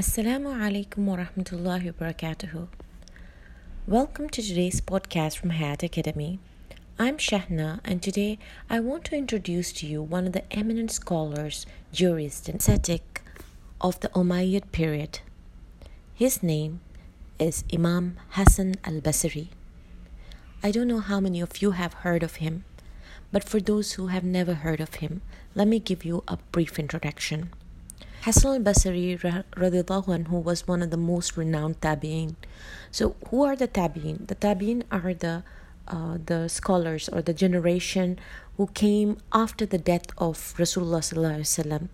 Assalamu alaikum wa rahmatullahi wa barakatuhu. Welcome to today's podcast from Hayat Academy. I'm Shahna, and today I want to introduce to you one of the eminent scholars, jurists, and ascetic of the Umayyad period. His name is Imam Hassan al Basri. I don't know how many of you have heard of him, but for those who have never heard of him, let me give you a brief introduction. Hassan al-Basri anhu was one of the most renowned tabi'in. So who are the tabi'in? The tabi'in are the uh, the scholars or the generation who came after the death of Rasulullah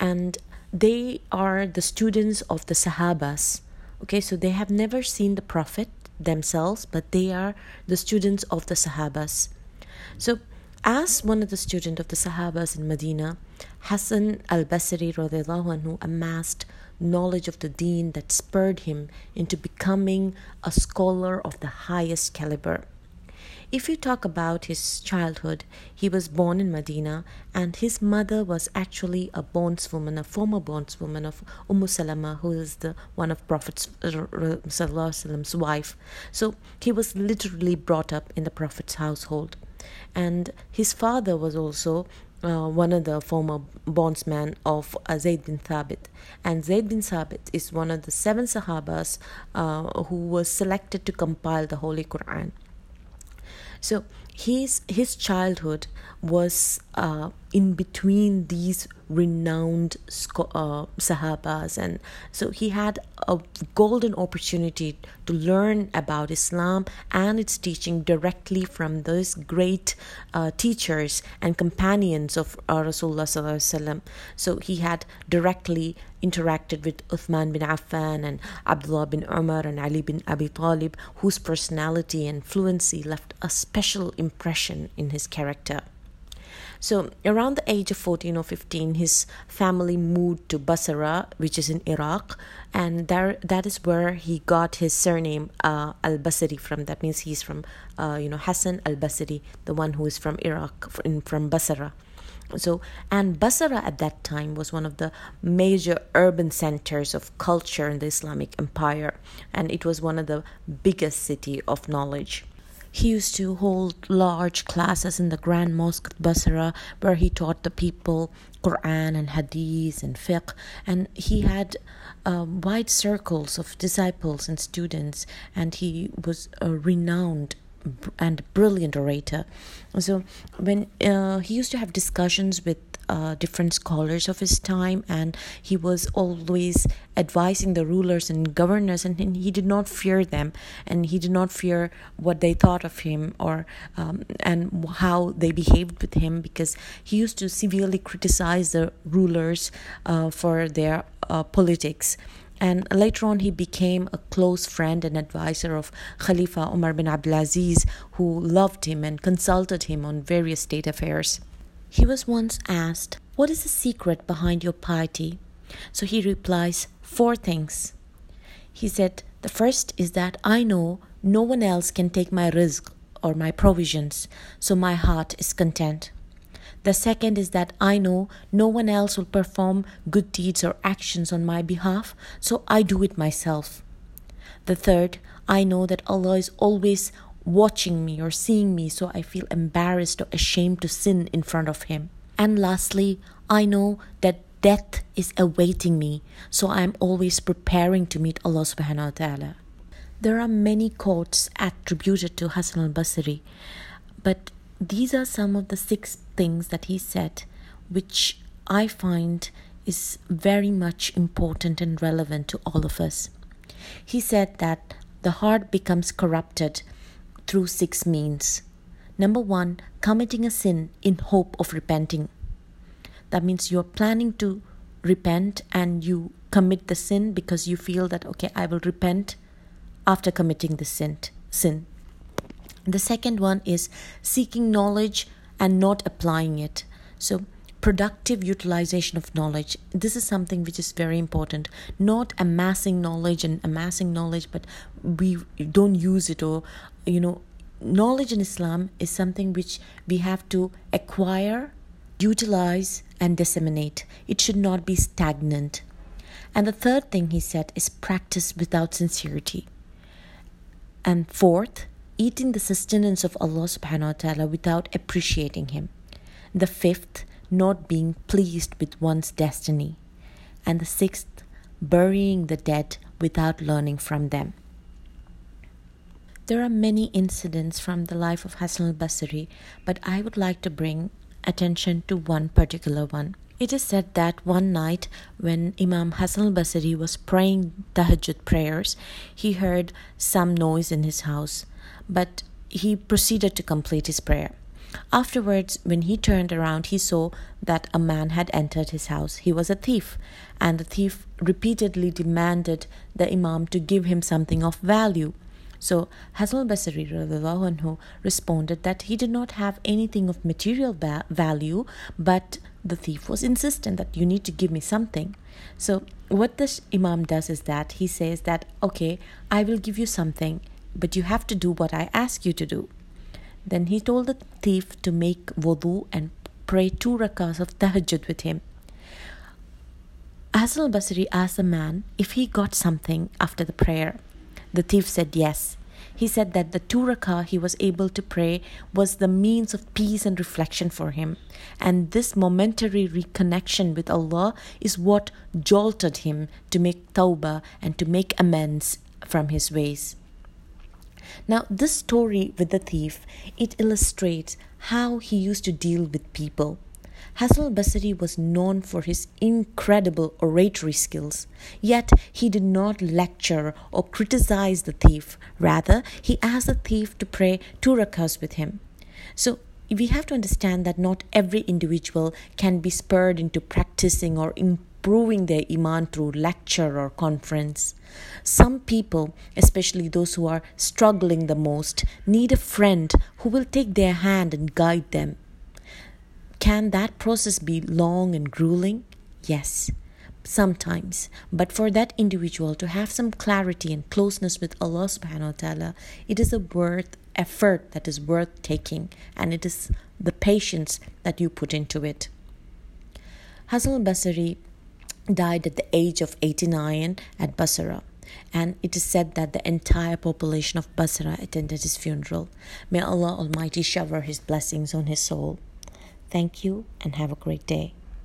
and they are the students of the Sahabas. Okay, so they have never seen the Prophet themselves, but they are the students of the Sahabas. So as one of the students of the Sahabas in Medina, Hassan al Basri anhu amassed knowledge of the deen that spurred him into becoming a scholar of the highest caliber. If you talk about his childhood, he was born in Medina and his mother was actually a bondswoman, a former bondswoman of Umm Salama, who is the one of Prophet's wife. So he was literally brought up in the Prophet's household and his father was also uh, one of the former bondsmen of uh, Zayd bin Thabit. And Zayd bin Thabit is one of the seven Sahabas uh, who was selected to compile the Holy Quran. So his his childhood was uh, in between these renowned uh, Sahabas, and so he had a golden opportunity to learn about Islam and its teaching directly from those great uh, teachers and companions of uh, Rasulullah. So he had directly interacted with Uthman bin Affan and Abdullah bin Umar and Ali bin Abi Talib, whose personality and fluency left a special impression in his character. So, around the age of 14 or 15, his family moved to Basra, which is in Iraq, and there, that is where he got his surname uh, Al Basri from. That means he's from, uh, you know, Hassan Al Basri, the one who is from Iraq, from, from Basra. So, and Basra at that time was one of the major urban centers of culture in the Islamic Empire, and it was one of the biggest city of knowledge. He used to hold large classes in the Grand Mosque at Basra where he taught the people Quran and Hadith and fiqh, and he had uh, wide circles of disciples and students, and he was a renowned and brilliant orator. So when uh, he used to have discussions with uh, different scholars of his time, and he was always advising the rulers and governors, and, he did not fear them, and he did not fear what they thought of him or um, and how they behaved with him, because he used to severely criticize the rulers uh, for their uh, politics. And later on, he became a close friend and advisor of Khalifa Umar bin Abdulaziz, who loved him and consulted him on various state affairs. He was once asked, What is the secret behind your piety? So he replies, Four things. He said, The first is that I know no one else can take my rizq or my provisions, so my heart is content. The second is that I know no one else will perform good deeds or actions on my behalf, so I do it myself. The third, I know that Allah is always watching me or seeing me, so I feel embarrassed or ashamed to sin in front of Him. And lastly, I know that death is awaiting me, so I am always preparing to meet Allah subhanahu wa ta'ala. There are many quotes attributed to Hassan al Basri, but these are some of the six things that he said, which I find is very much important and relevant to all of us. He said that the heart becomes corrupted through six means. Number one, committing a sin in hope of repenting. That means you're planning to repent and you commit the sin because you feel that, okay, I will repent after committing the sin. sin. The second one is seeking knowledge and not applying it. So, productive utilization of knowledge this is something which is very important not amassing knowledge and amassing knowledge but we don't use it or you know knowledge in islam is something which we have to acquire utilize and disseminate it should not be stagnant And the third thing he said is practice without sincerity. And fourth, eating the sustenance of Allah subhanahu wa ta'ala without appreciating Him. The fifth, not being pleased with one's destiny. And the sixth, burying the dead without learning from them. There are many incidents from the life of Hassan al Basri, but I would like to bring attention to one particular one. It is said that one night when Imam Hassan al Basri was praying Tahajjud prayers, he heard some noise in his house, but he proceeded to complete his prayer. Afterwards, when he turned around, he saw that a man had entered his house. He was a thief, and the thief repeatedly demanded the Imam to give him something of value. So Hassan al-Basri responded that he did not have anything of material va- value, but the thief was insistent that you need to give me something. So what this Imam does is that he says that okay, I will give you something, but you have to do what I ask you to do. Then he told the thief to make wudu and pray two rakas of tahajjud with him. Hassan al-Basri asked the man if he got something after the prayer. The thief said yes. He said that the two rakah he was able to pray was the means of peace and reflection for him. And this momentary reconnection with Allah is what jolted him to make tawbah and to make amends from his ways. Now, this story with the thief, it illustrates how he used to deal with people. Hassan al-Basri was known for his incredible oratory skills, yet he did not lecture or criticize the thief. Rather, he asked the thief to pray two rakas with him. So, we have to understand that not every individual can be spurred into practicing or improving their iman through lecture or conference. Some people, especially those who are struggling the most, need a friend who will take their hand and guide them. Can that process be long and grueling? Yes, sometimes. But for that individual to have some clarity and closeness with Allah subhanahu wa ta'ala, it is a worth effort that is worth taking and it is the patience that you put into it. Hassan al-Basri died at the age of 89 at Basra and it is said that the entire population of Basra attended his funeral. May Allah Almighty shower His blessings on his soul. Thank you and have a great day.